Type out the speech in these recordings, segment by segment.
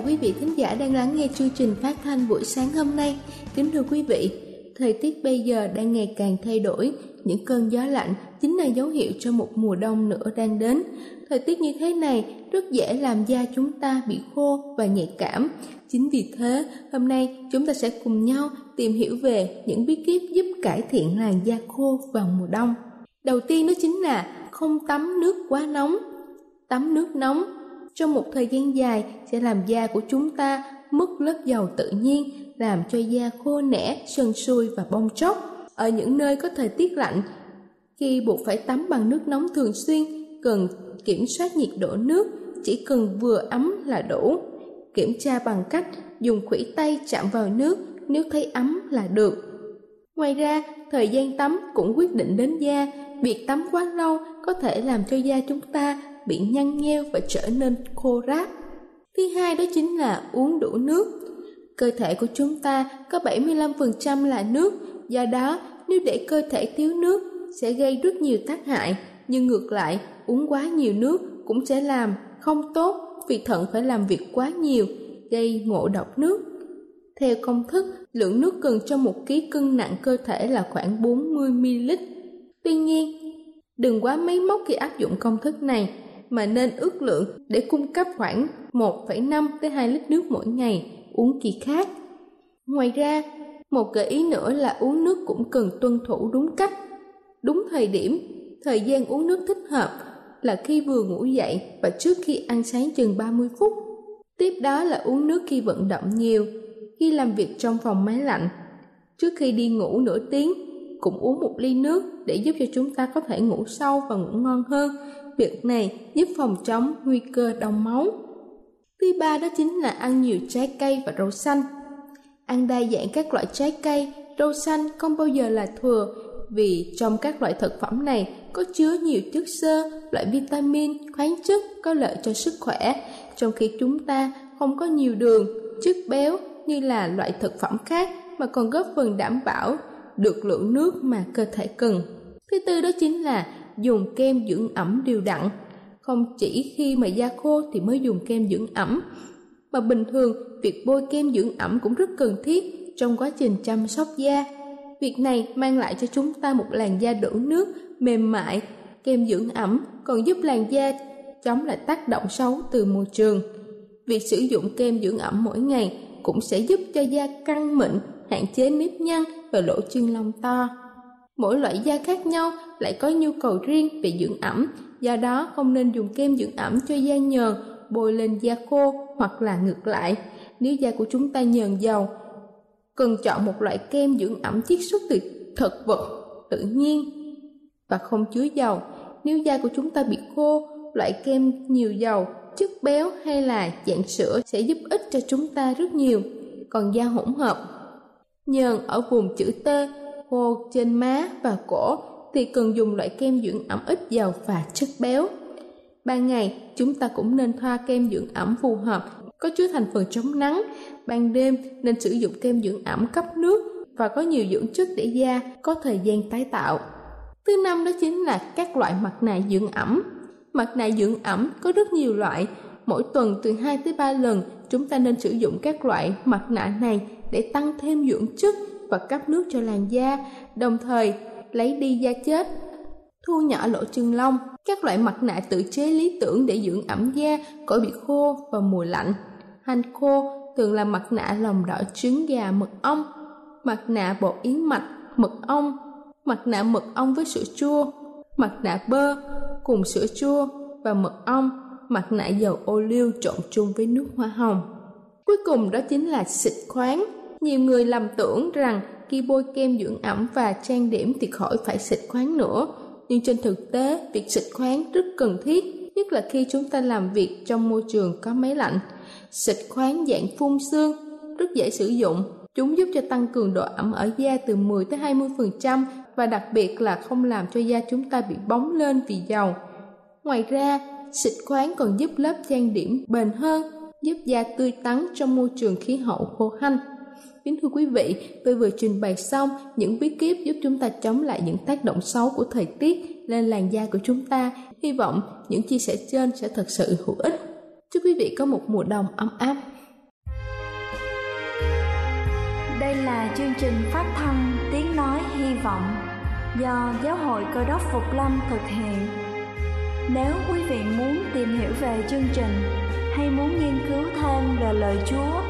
chào quý vị thính giả đang lắng nghe chương trình phát thanh buổi sáng hôm nay. Kính thưa quý vị, thời tiết bây giờ đang ngày càng thay đổi, những cơn gió lạnh chính là dấu hiệu cho một mùa đông nữa đang đến. Thời tiết như thế này rất dễ làm da chúng ta bị khô và nhạy cảm. Chính vì thế, hôm nay chúng ta sẽ cùng nhau tìm hiểu về những bí kíp giúp cải thiện làn da khô vào mùa đông. Đầu tiên đó chính là không tắm nước quá nóng. Tắm nước nóng trong một thời gian dài sẽ làm da của chúng ta mất lớp dầu tự nhiên, làm cho da khô nẻ, sần sùi và bong tróc. Ở những nơi có thời tiết lạnh, khi buộc phải tắm bằng nước nóng thường xuyên, cần kiểm soát nhiệt độ nước, chỉ cần vừa ấm là đủ. Kiểm tra bằng cách dùng khuỷu tay chạm vào nước nếu thấy ấm là được. Ngoài ra, thời gian tắm cũng quyết định đến da, việc tắm quá lâu có thể làm cho da chúng ta bị nhăn nheo và trở nên khô ráp. Thứ hai đó chính là uống đủ nước. Cơ thể của chúng ta có 75% là nước, do đó nếu để cơ thể thiếu nước sẽ gây rất nhiều tác hại, nhưng ngược lại uống quá nhiều nước cũng sẽ làm không tốt vì thận phải làm việc quá nhiều, gây ngộ độc nước. Theo công thức, lượng nước cần cho một ký cân nặng cơ thể là khoảng 40ml. Tuy nhiên, đừng quá máy móc khi áp dụng công thức này, mà nên ước lượng để cung cấp khoảng 1,5 tới 2 lít nước mỗi ngày, uống kỳ khác. Ngoài ra, một gợi ý nữa là uống nước cũng cần tuân thủ đúng cách, đúng thời điểm, thời gian uống nước thích hợp là khi vừa ngủ dậy và trước khi ăn sáng chừng 30 phút. Tiếp đó là uống nước khi vận động nhiều, khi làm việc trong phòng máy lạnh. Trước khi đi ngủ nửa tiếng, cũng uống một ly nước để giúp cho chúng ta có thể ngủ sâu và ngủ ngon hơn Việc này giúp phòng chống nguy cơ đông máu. Thứ ba đó chính là ăn nhiều trái cây và rau xanh. Ăn đa dạng các loại trái cây, rau xanh không bao giờ là thừa vì trong các loại thực phẩm này có chứa nhiều chất xơ, loại vitamin, khoáng chất có lợi cho sức khỏe, trong khi chúng ta không có nhiều đường, chất béo như là loại thực phẩm khác mà còn góp phần đảm bảo được lượng nước mà cơ thể cần. Thứ tư đó chính là dùng kem dưỡng ẩm đều đặn. Không chỉ khi mà da khô thì mới dùng kem dưỡng ẩm, mà bình thường việc bôi kem dưỡng ẩm cũng rất cần thiết trong quá trình chăm sóc da. Việc này mang lại cho chúng ta một làn da đổ nước, mềm mại. Kem dưỡng ẩm còn giúp làn da chống lại tác động xấu từ môi trường. Việc sử dụng kem dưỡng ẩm mỗi ngày cũng sẽ giúp cho da căng mịn, hạn chế nếp nhăn và lỗ chân lông to. Mỗi loại da khác nhau lại có nhu cầu riêng về dưỡng ẩm, do đó không nên dùng kem dưỡng ẩm cho da nhờn bôi lên da khô hoặc là ngược lại. Nếu da của chúng ta nhờn dầu, cần chọn một loại kem dưỡng ẩm chiết xuất từ thực vật tự nhiên và không chứa dầu. Nếu da của chúng ta bị khô, loại kem nhiều dầu, chất béo hay là dạng sữa sẽ giúp ích cho chúng ta rất nhiều. Còn da hỗn hợp, nhờn ở vùng chữ T khô trên má và cổ thì cần dùng loại kem dưỡng ẩm ít dầu và chất béo. Ban ngày, chúng ta cũng nên thoa kem dưỡng ẩm phù hợp, có chứa thành phần chống nắng. Ban đêm nên sử dụng kem dưỡng ẩm cấp nước và có nhiều dưỡng chất để da có thời gian tái tạo. Thứ năm đó chính là các loại mặt nạ dưỡng ẩm. Mặt nạ dưỡng ẩm có rất nhiều loại, mỗi tuần từ 2 tới 3 lần chúng ta nên sử dụng các loại mặt nạ này để tăng thêm dưỡng chất và cấp nước cho làn da, đồng thời lấy đi da chết, thu nhỏ lỗ chân lông. Các loại mặt nạ tự chế lý tưởng để dưỡng ẩm da, khỏi bị khô và mùa lạnh. Hành khô thường là mặt nạ lòng đỏ trứng gà mật ong, mặt nạ bột yến mạch, mật ong, mặt nạ mật ong với sữa chua, mặt nạ bơ cùng sữa chua và mật ong, mặt nạ dầu ô liu trộn chung với nước hoa hồng. Cuối cùng đó chính là xịt khoáng. Nhiều người lầm tưởng rằng khi bôi kem dưỡng ẩm và trang điểm thì khỏi phải xịt khoáng nữa. Nhưng trên thực tế, việc xịt khoáng rất cần thiết, nhất là khi chúng ta làm việc trong môi trường có máy lạnh. Xịt khoáng dạng phun xương rất dễ sử dụng. Chúng giúp cho tăng cường độ ẩm ở da từ 10 tới 20% và đặc biệt là không làm cho da chúng ta bị bóng lên vì dầu. Ngoài ra, xịt khoáng còn giúp lớp trang điểm bền hơn, giúp da tươi tắn trong môi trường khí hậu khô hanh. Kính thưa quý vị, tôi vừa trình bày xong những bí kíp giúp chúng ta chống lại những tác động xấu của thời tiết lên làn da của chúng ta. Hy vọng những chia sẻ trên sẽ thật sự hữu ích. Chúc quý vị có một mùa đông ấm áp. Đây là chương trình phát thanh Tiếng Nói Hy Vọng do Giáo hội Cơ đốc Phục Lâm thực hiện. Nếu quý vị muốn tìm hiểu về chương trình hay muốn nghiên cứu thêm về lời Chúa,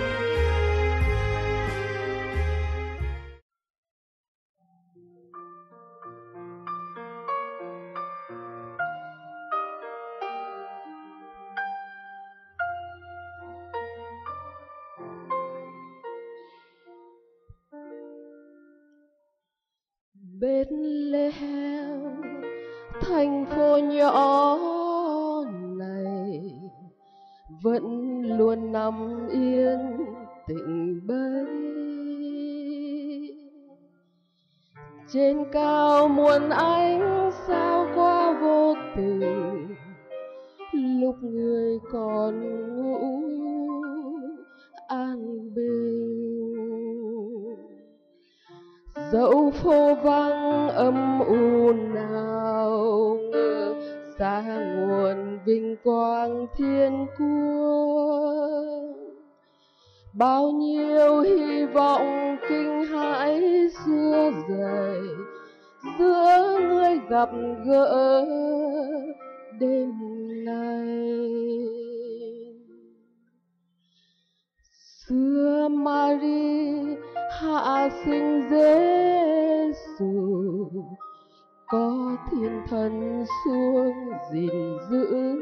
Trên cao muôn ánh sao qua vô tình lúc người còn ngủ, an bình. Dẫu phố vắng âm u nào ngờ, xa nguồn vinh quang thiên quốc bao nhiêu hy vọng kinh hãi xưa dày, giữa người gặp gỡ đêm nay. Xưa Mary, hạ sinh Giêsu có thiên thần xuống gìn giữ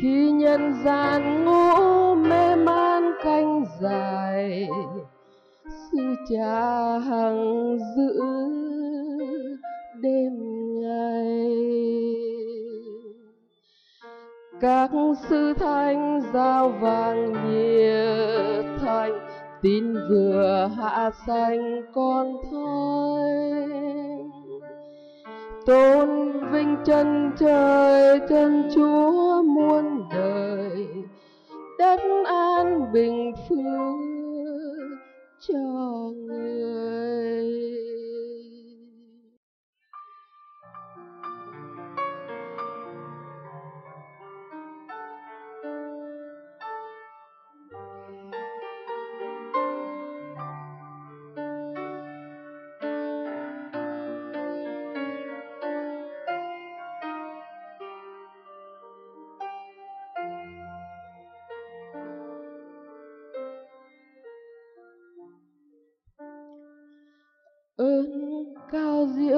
khi nhân gian ngủ mê man canh dài, sư cha hằng giữ đêm ngày. Các sư thanh giao vàng nhiệt thành tin vừa hạ sanh con thánh tôn vinh chân trời chân chúa muôn đời. Đất an bình phước cho người.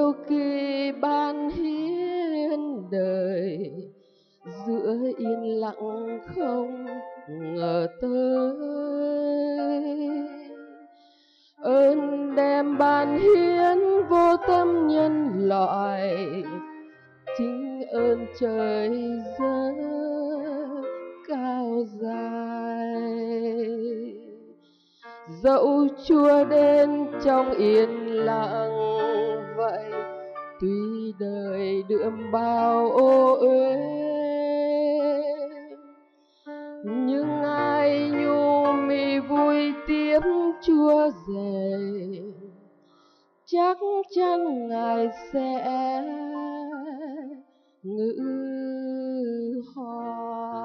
Diệu kỳ ban hi bao ô uế. Nhưng ai nhu mì vui tiếp chúa về chắc chắn ngài sẽ ngữ hoa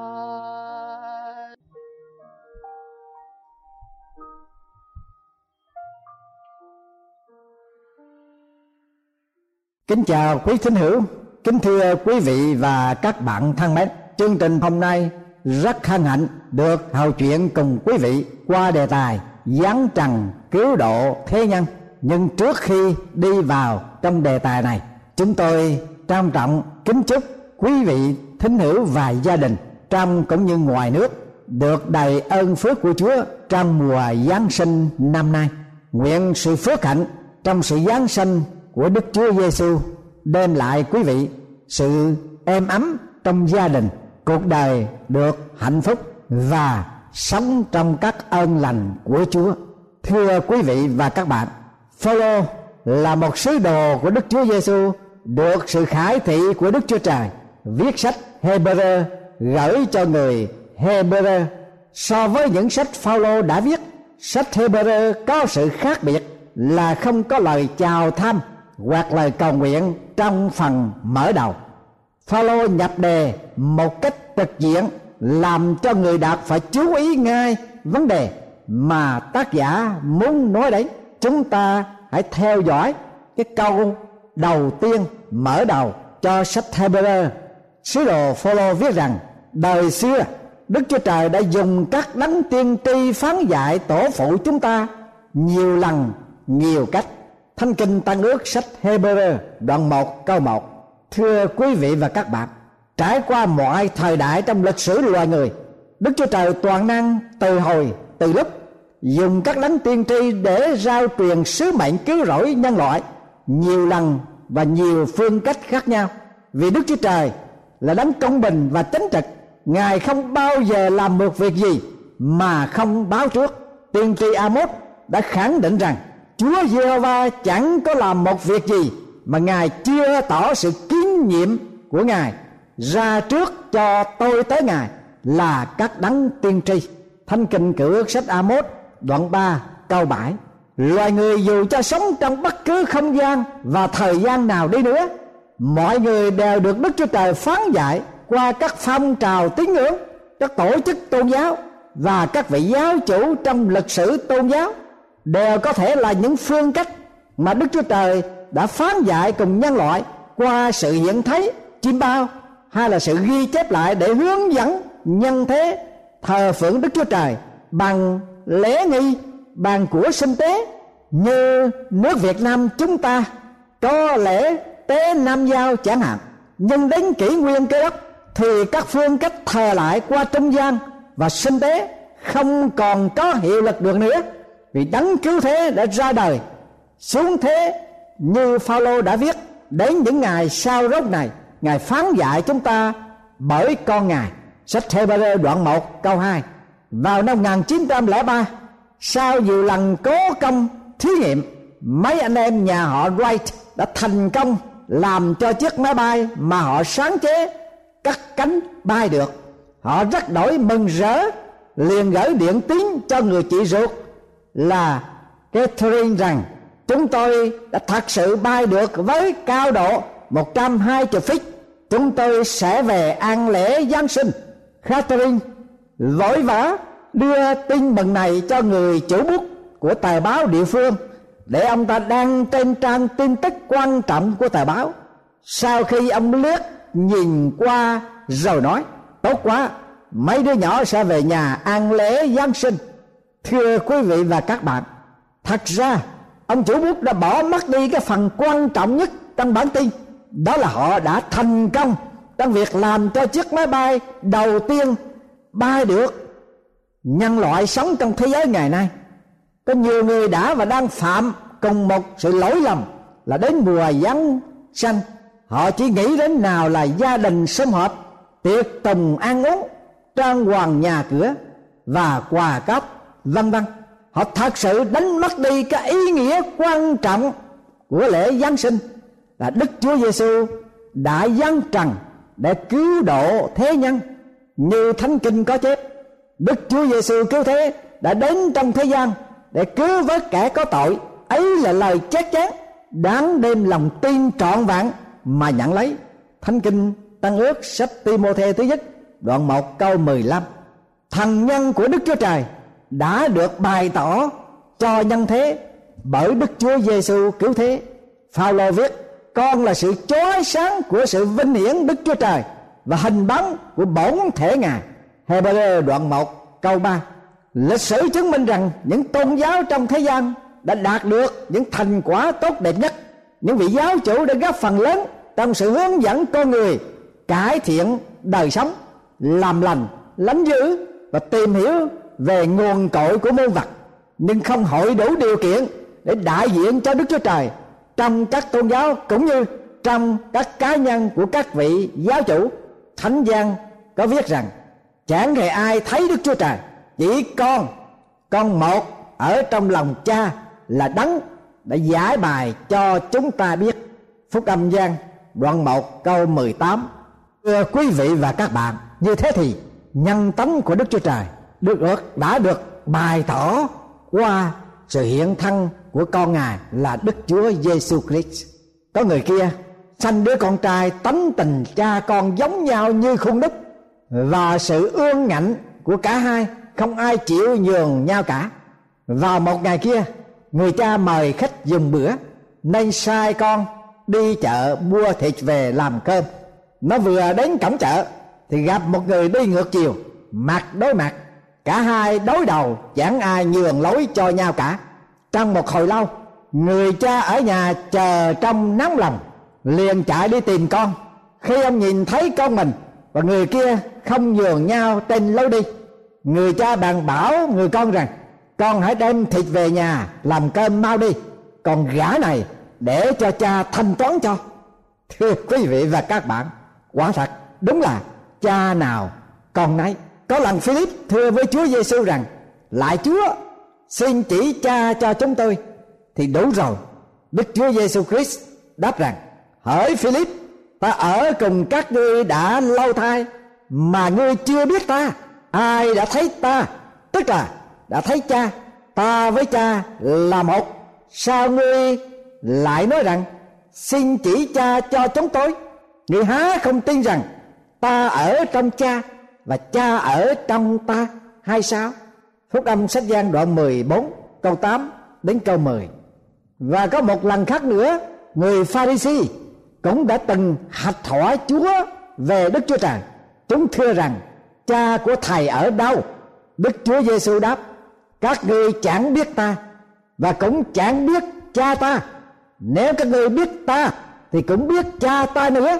Kính chào quý thính hữu, kính thưa quý vị và các bạn thân mến. Chương trình hôm nay rất hân hạnh được hào chuyện cùng quý vị qua đề tài giáng trần cứu độ thế nhân. Nhưng trước khi đi vào trong đề tài này, chúng tôi trang trọng kính chúc quý vị thính hữu và gia đình trong cũng như ngoài nước được đầy ơn phước của Chúa trong mùa Giáng sinh năm nay. Nguyện sự phước hạnh trong sự Giáng sinh của Đức Chúa Giêsu đem lại quý vị sự êm ấm trong gia đình, cuộc đời được hạnh phúc và sống trong các ơn lành của Chúa. Thưa quý vị và các bạn, Phaolô là một sứ đồ của Đức Chúa Giêsu được sự khải thị của Đức Chúa Trời viết sách Hebrew gửi cho người Hebrew so với những sách Phaolô đã viết sách Hebrew có sự khác biệt là không có lời chào thăm hoặc lời cầu nguyện trong phần mở đầu. Phaolô nhập đề một cách trực diện, làm cho người đọc phải chú ý ngay vấn đề mà tác giả muốn nói đến. Chúng ta hãy theo dõi cái câu đầu tiên mở đầu cho sách Hebrew. Sứ đồ Phaolô viết rằng, đời xưa, Đức Chúa Trời đã dùng các đấng tiên tri phán dạy tổ phụ chúng ta nhiều lần, nhiều cách. Thánh Kinh Tăng ước sách Hebrew, đoạn 1 câu 1 Thưa quý vị và các bạn, Trải qua mọi thời đại trong lịch sử loài người, Đức Chúa Trời toàn năng, từ hồi, từ lúc, Dùng các đấng tiên tri để giao truyền sứ mệnh cứu rỗi nhân loại Nhiều lần và nhiều phương cách khác nhau. Vì Đức Chúa Trời là đấng công bình và chính trực, Ngài không bao giờ làm một việc gì mà không báo trước. Tiên tri Amos đã khẳng định rằng Chúa Giê-hô-va chẳng có làm một việc gì mà Ngài chưa tỏ sự kín nhiệm của Ngài ra trước cho tôi tới Ngài là các đấng tiên tri. Thánh kinh cử ước sách Amos đoạn 3 câu 7 Loài người dù cho sống trong bất cứ không gian và thời gian nào đi nữa, Mọi người đều được Đức Chúa Trời phán dạy qua các phong trào tín ngưỡng, Các tổ chức tôn giáo và các vị giáo chủ trong lịch sử tôn giáo đều có thể là những phương cách mà Đức Chúa Trời đã phán dạy cùng nhân loại qua sự hiện thấy chim bao, hay là sự ghi chép lại để hướng dẫn nhân thế thờ phượng Đức Chúa Trời bằng lễ nghi, bằng của sinh tế như nước Việt Nam chúng ta có lễ tế nam giao chẳng hạn. Nhưng đến kỷ nguyên kế đốc thì các phương cách thờ lại qua trung gian và sinh tế không còn có hiệu lực được nữa vì đấng cứu thế đã ra đời, xuống thế như Phaolô đã viết đến những ngày sau rốt này. Ngài phán dạy chúng ta, bởi con ngài sách Hebrew đoạn 1 câu 2 vào năm 1903 sau nhiều lần cố công thí nghiệm, mấy anh em nhà họ Wright đã thành công làm cho chiếc máy bay mà họ sáng chế cắt cánh bay được. Họ rất đổi mừng rỡ, liền gửi điện tín cho người chị ruột là Catherine rằng chúng tôi đã thật sự bay được với cao độ 120 feet. Chúng tôi sẽ về an lễ Giáng sinh. Catherine vội vã đưa tin mừng này cho người chủ bút của tờ báo địa phương để ông ta đăng trên trang tin tức quan trọng của tờ báo. Sau khi ông liếc nhìn qua rồi nói, tốt quá, mấy đứa nhỏ sẽ về nhà ăn lễ giáng sinh thưa quý vị và các bạn, thật ra, ông chủ bút đã bỏ mất đi cái phần quan trọng nhất trong bản tin, đó là họ đã thành công trong việc làm cho chiếc máy bay đầu tiên bay được nhân loại sống trong thế giới ngày nay. Có nhiều người đã và đang phạm cùng một sự lỗi lầm là đến mùa giáng sanh họ chỉ nghĩ đến nào là gia đình sum họp, tiệc tùng ăn uống, trang hoàng nhà cửa và quà cáp vân vân. Họ thật sự đánh mất đi cái ý nghĩa quan trọng của lễ giáng sinh là đức chúa giêsu đã giáng trần để cứu độ thế nhân như thánh kinh có chép. Đức chúa giêsu cứu thế đã đến trong thế gian để cứu vớt kẻ có tội. Ấy là lời chắc chắn đáng đem lòng tin trọn vẹn mà nhận lấy. Thánh kinh tăng ước sách Timôthê thứ nhất đoạn 1 câu 15 thần nhân của Đức Chúa Trời đã được bày tỏ cho nhân thế bởi Đức Chúa Giêsu cứu thế. Phaolô viết: Con là sự chói sáng của sự vinh hiển Đức Chúa Trời và hình bóng của bổn thể Ngài. Hebrew đoạn 1 câu 3 Lịch sử chứng minh rằng những tôn giáo trong thế gian đã đạt được những thành quả tốt đẹp nhất. Những vị giáo chủ đã góp phần lớn trong sự hướng dẫn con người cải thiện đời sống, làm lành, lánh giữ và tìm hiểu về nguồn cội của môn vật, nhưng không hội đủ điều kiện để đại diện cho Đức Chúa Trời trong các tôn giáo cũng như trong các cá nhân của các vị giáo chủ, thánh gian có viết rằng, chẳng hề ai thấy Đức Chúa Trời, chỉ con con một ở trong lòng cha là đấng đã giải bài cho chúng ta biết. Phúc âm gian đoạn 1 câu 18 thưa quý vị và các bạn, như thế thì nhân tánh của Đức Chúa Trời được đã được bày tỏ qua sự hiện thân của con ngài là Đức Chúa Giêsu Christ. Có người kia sanh đứa con trai tánh tình cha con giống nhau như khung đúc và sự ương ngạnh của cả hai không ai chịu nhường nhau cả. Vào một ngày kia, người cha mời khách dùng bữa nên sai con đi chợ mua thịt về làm cơm. Nó vừa đến cổng chợ thì gặp một người đi ngược chiều, mặt đối mặt cả hai đối đầu, chẳng ai nhường lối cho nhau cả. Trong một hồi lâu, người cha ở nhà chờ trong nóng lòng, liền chạy đi tìm con. Khi ông nhìn thấy con mình và người kia không nhường nhau trên lối đi, người cha bàn bảo người con rằng, con hãy đem thịt về nhà làm cơm mau đi. Còn gã này để cho cha thanh toán cho. Thưa quý vị và các bạn, quả thật đúng là cha nào con nấy có lần Philip thưa với Chúa Giêsu rằng, lại Chúa, xin chỉ cha cho chúng tôi. Thì đủ rồi. Đức Chúa Giêsu Christ đáp rằng, hỡi Philip, ta ở cùng các ngươi đã lâu thai, mà ngươi chưa biết ta. Ai đã thấy ta? Tức là, đã thấy cha, ta với cha là một. Sao ngươi lại nói rằng, xin chỉ cha cho chúng tôi? Ngươi há không tin rằng, ta ở trong cha và cha ở trong ta hay sao? Phúc âm sách gian đoạn 14 câu 8 đến câu 10 và có một lần khác nữa, người pharisee cũng đã từng hạch hỏi chúa về đức chúa trời. Chúng thưa rằng, cha của thầy ở đâu? Đức chúa giêsu đáp, các ngươi chẳng biết ta và cũng chẳng biết cha ta. Nếu các ngươi biết ta, thì cũng biết cha ta nữa.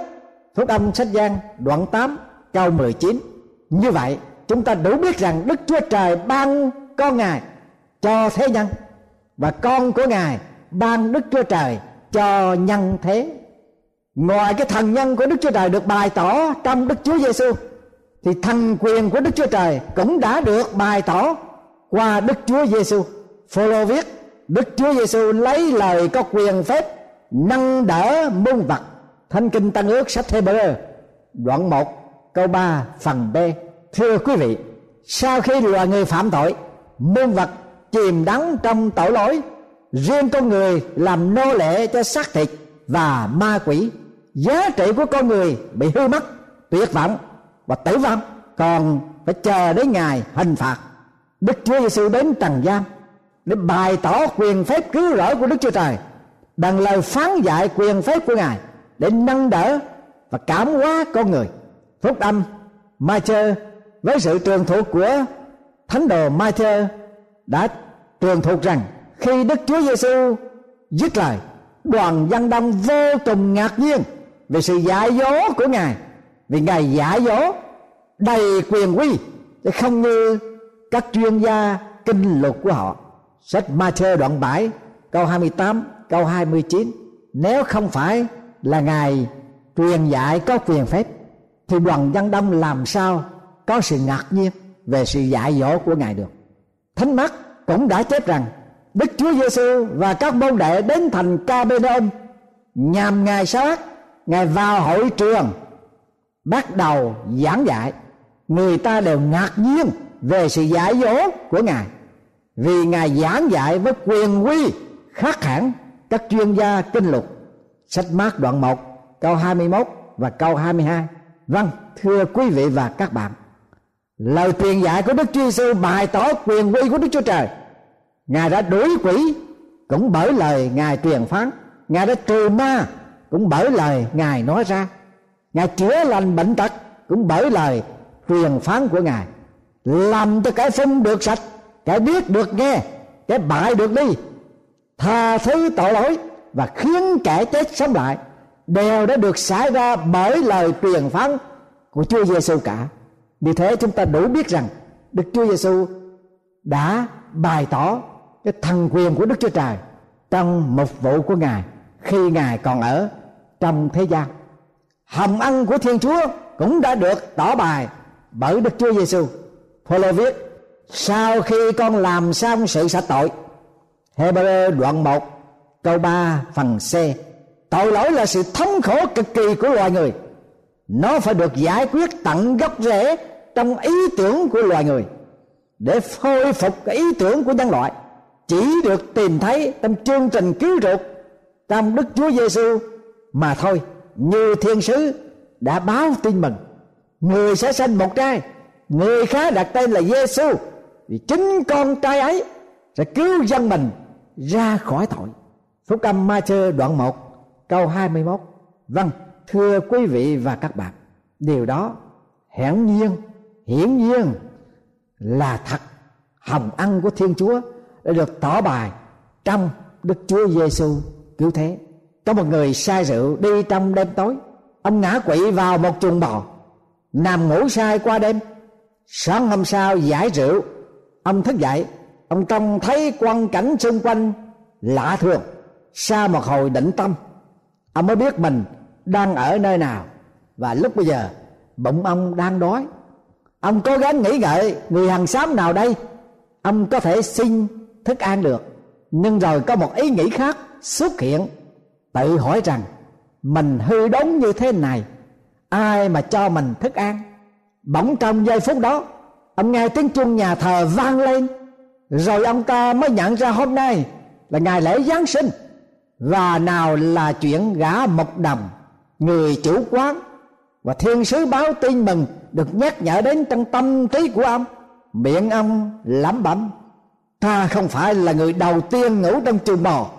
Phúc âm sách gian đoạn 8 câu 19 như vậy, chúng ta đủ biết rằng đức chúa trời ban con ngài cho thế nhân, và con của ngài ban đức chúa trời cho nhân thế. Ngoài cái thần nhân của đức chúa trời được bày tỏ trong đức chúa giêsu thì thần quyền của đức chúa trời cũng đã được bày tỏ qua đức chúa giêsu Phô viết, đức chúa giêsu lấy lời có quyền phép nâng đỡ muôn vật. Thánh kinh tăng ước sách Hebrew đoạn 1 câu 3 phần B. Thưa quý vị, sau khi loài người phạm tội, muôn vật chìm đắm trong tội lỗi, riêng con người làm nô lệ cho xác thịt và ma quỷ, giá trị của con người bị hư mất, tuyệt vọng và tử vong. Còn phải chờ đến ngày hình phạt. Đức chúa giêsu đến trần gian để bày tỏ quyền phép cứu rỗi của đức chúa trời, bằng lời phán dạy quyền phép của ngài để nâng đỡ và cảm hóa con người phúc âm Matthew với sự trường thuộc của thánh đồ Matthew đã trường thuộc rằng khi Đức Chúa Giêsu dứt lời, đoàn dân đông vô cùng ngạc nhiên về sự dạy dỗ của ngài, vì ngài dạy dỗ đầy quyền quy chứ không như các chuyên gia kinh luật của họ. Sách Matthew đoạn 7 câu 28 câu 29 nếu không phải là ngài truyền dạy có quyền phép thì đoàn dân đông làm sao có sự ngạc nhiên về sự dạy dỗ của ngài được? Thánh mắt cũng đã chép rằng đức chúa giêsu và các môn đệ đến thành ca bê đôn nhằm ngài sát ngài vào hội trường, bắt đầu giảng dạy. Người ta đều ngạc nhiên về sự dạy dỗ của ngài, vì ngài giảng dạy với quyền quy khác hẳn các chuyên gia kinh luật sách mát đoạn 1 câu 21 và câu 22 vâng thưa quý vị và các bạn. Lời truyền dạy của Đức Chúa Giêsu bày tỏ quyền uy của Đức Chúa Trời. Ngài đã đuổi quỷ cũng bởi lời Ngài truyền phán. Ngài đã trừ ma cũng bởi lời Ngài nói ra. Ngài chữa lành bệnh tật cũng bởi lời truyền phán của Ngài. Làm cho cái phân được sạch cái biết được nghe cái bại được đi, tha thứ tội lỗi và khiến kẻ chết sống lại đều đã được xảy ra bởi lời truyền phán của Chúa Giêsu cả. Vì thế chúng ta đủ biết rằng Đức Chúa Giêsu đã bày tỏ cái thần quyền của Đức Chúa Trời trong một vụ của Ngài khi Ngài còn ở trong thế gian. Hồng ân của Thiên Chúa cũng đã được tỏ bài bởi Đức Chúa Giêsu. Phaolô viết: Sau khi con làm xong sự sạch tội, Hebrew đoạn 1 câu 3 phần C tội lỗi là sự thống khổ cực kỳ của loài người. Nó phải được giải quyết tận gốc rễ trong ý tưởng của loài người. Để khôi phục cái ý tưởng của nhân loại, chỉ được tìm thấy trong chương trình cứu rỗi trong Đức Chúa Giêsu mà thôi. Như thiên sứ đã báo tin mừng, người sẽ sinh một trai, người khá đặt tên là Giêsu vì chính con trai ấy sẽ cứu dân mình ra khỏi tội. Phúc âm Ma Chơ đoạn 1 câu 21 Vâng. Thưa quý vị và các bạn Điều đó hiển nhiên hiển nhiên là thật. Hồng ân của Thiên Chúa đã được tỏ bài trong Đức Chúa Giêsu cứu thế. Có một người say rượu đi trong đêm tối, ông ngã quỵ vào một chuồng bò, nằm ngủ say qua đêm. Sáng hôm sau giải rượu, ông thức dậy, ông trông thấy quang cảnh xung quanh lạ thường sau một hồi định tâm ông mới biết mình đang ở nơi nào. Và lúc bây giờ, bụng ông đang đói. Ông cố gắng nghĩ ngợi người hàng xóm nào đây? Ông có thể xin thức ăn được. Nhưng rồi có một ý nghĩ khác xuất hiện. Tự hỏi rằng, mình hư đốn như thế này, ai mà cho mình thức ăn? Bỗng trong giây phút đó, ông nghe tiếng chuông nhà thờ vang lên. Rồi ông ta mới nhận ra hôm nay là ngày lễ giáng sinh và nào là chuyện gã mộc đồng, người chủ quán, và thiên sứ báo tin mừng, được nhắc nhở đến trong tâm trí của ông, miệng ông lẩm bẩm, ta không phải là người đầu tiên ngủ trong chuồng bò,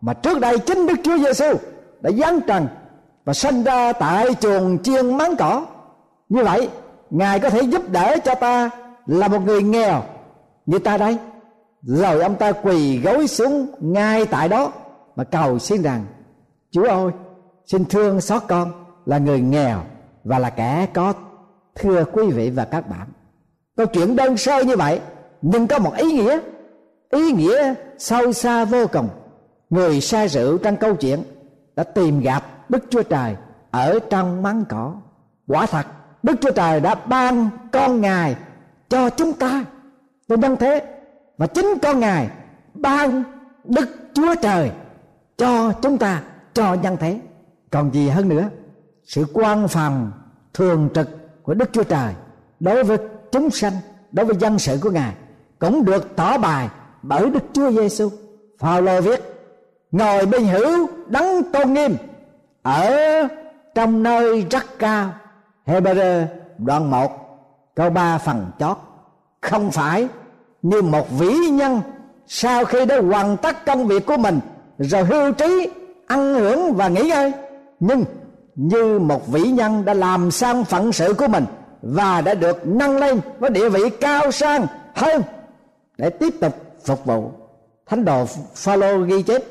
mà trước đây chính đức chúa giêsu đã giáng trần và sinh ra tại chuồng chiên máng cỏ. Như vậy, ngài có thể giúp đỡ cho ta là một người nghèo như ta đây. Rồi ông ta quỳ gối xuống ngay tại đó mà cầu xin rằng, chúa ơi, xin thương xót con là người nghèo và là kẻ có thưa quý vị và các bạn. Câu chuyện đơn sơ như vậy, nhưng có một ý nghĩa ý nghĩa sâu xa vô cùng. Người say rượu trong câu chuyện đã tìm gặp đức chúa trời ở trong mắng cỏ. Quả thật, đức chúa trời đã ban con ngài cho chúng ta. Tôi đang thế, và chính con ngài ban đức chúa trời cho chúng ta, cho nhân thế. Còn gì hơn nữa, sự quan phòng thường trực của đức chúa trời đối với chúng sanh, đối với dân sự của ngài cũng được tỏ bài bởi đức chúa giêsu phaolô viết, ngồi bên hữu đấng tôn nghiêm ở trong nơi rất cao. Hebrew đoạn 1 câu 3 phần chót, không phải như một vĩ nhân sau khi đã hoàn tất công việc của mình rồi hưu trí, ăn hưởng và nghỉ ngơi. Nhưng như một vĩ nhân đã làm xong phận sự của mình và đã được nâng lên với địa vị cao sang hơn để tiếp tục phục vụ thánh đồ Phaolô ghi chép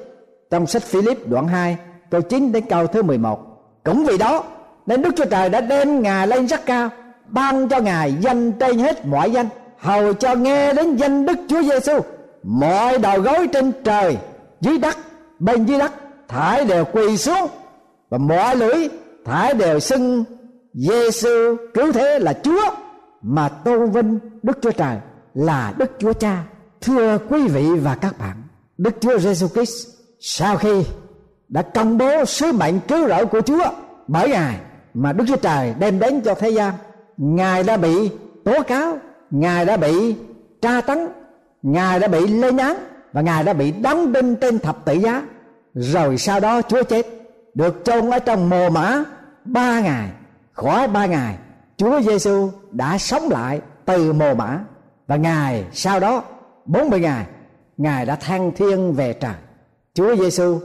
trong sách Philip đoạn 2 câu 9 đến câu thứ 11 cũng vì đó nên Đức Chúa Trời đã đem Ngài lên rất cao, ban cho Ngài danh trên hết mọi danh, hầu cho nghe đến danh Đức Chúa Giêsu mọi đầu gối trên trời, dưới đất bên dưới đất thải đều quỳ xuống và mọi lưỡi thải đều xưng Giêsu cứu thế là Chúa mà tôn vinh Đức Chúa Trời là Đức Chúa Cha. Thưa quý vị và các bạn, Đức Chúa Giêsu Christ sau khi đã công bố sứ mệnh cứu rỗi của Chúa bởi Ngài mà Đức Chúa Trời đem đến cho thế gian, Ngài đã bị tố cáo, Ngài đã bị tra tấn, Ngài đã bị lên án và Ngài đã bị đóng đinh trên thập tự giá. Rồi sau đó Chúa chết, được chôn ở trong mồ mã ba ngày, khỏi ba ngày, Chúa Giêsu đã sống lại từ mồ mã và ngài sau đó 40 ngày ngài đã thăng thiên về trời. Chúa Giêsu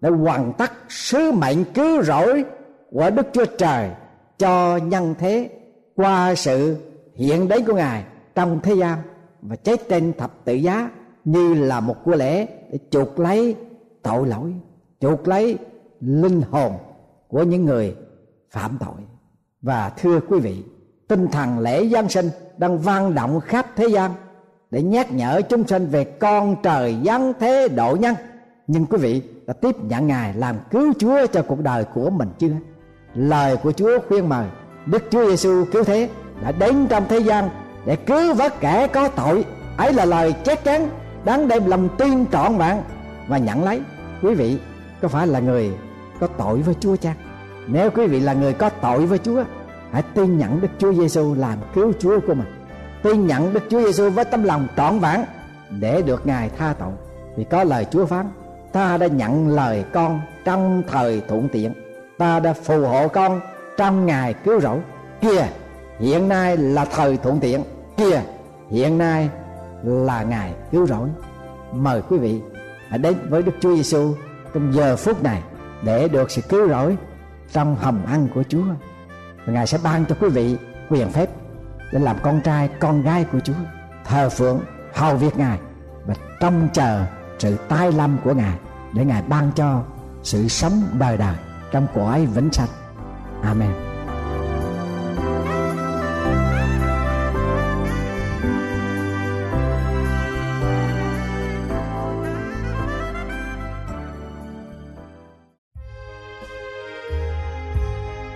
đã hoàn tất sứ mệnh cứu rỗi của Đức Chúa Trời cho nhân thế qua sự hiện đến của ngài trong thế gian và chết trên thập tự giá như là một của lẽ để chuộc lấy tội lỗi, chuộc lấy linh hồn của những người phạm tội. Và thưa quý vị, tinh thần lễ Giáng sinh đang vang động khắp thế gian để nhắc nhở chúng sinh về con trời giáng thế độ nhân. Nhưng quý vị đã tiếp nhận ngài làm cứu chúa cho cuộc đời của mình chưa? Lời của chúa khuyên mời đức chúa giêsu cứu thế đã đến trong thế gian để cứu vớt kẻ có tội. Ấy là lời chắc chắn đáng đem lòng tin trọn vẹn. Và nhận lấy, quý vị, có phải là người có tội với chúa chăng? Nếu quý vị là người có tội với chúa, hãy tin nhận Đức Chúa Giêsu làm cứu Chúa của mình. Tin nhận Đức Chúa Giêsu với tấm lòng trọn vẹn để được Ngài tha tội. Vì có lời Chúa phán, ta đã nhận lời con trong thời thuận tiện. Ta đã phù hộ con trong ngày cứu rỗi. Kia hiện nay là thời thuận tiện. Kia hiện nay là ngài cứu rỗi. Mời quý vị hãy đến với Đức Chúa Giêsu trong giờ phút này để được sự cứu rỗi trong hầm ăn của Chúa. Và ngài sẽ ban cho quý vị quyền phép để làm con trai, con gái của chúa, thờ phượng, hầu việc ngài và trông chờ sự tai lâm của ngài để ngài ban cho sự sống đời đời trong cõi vĩnh sanh. Amen.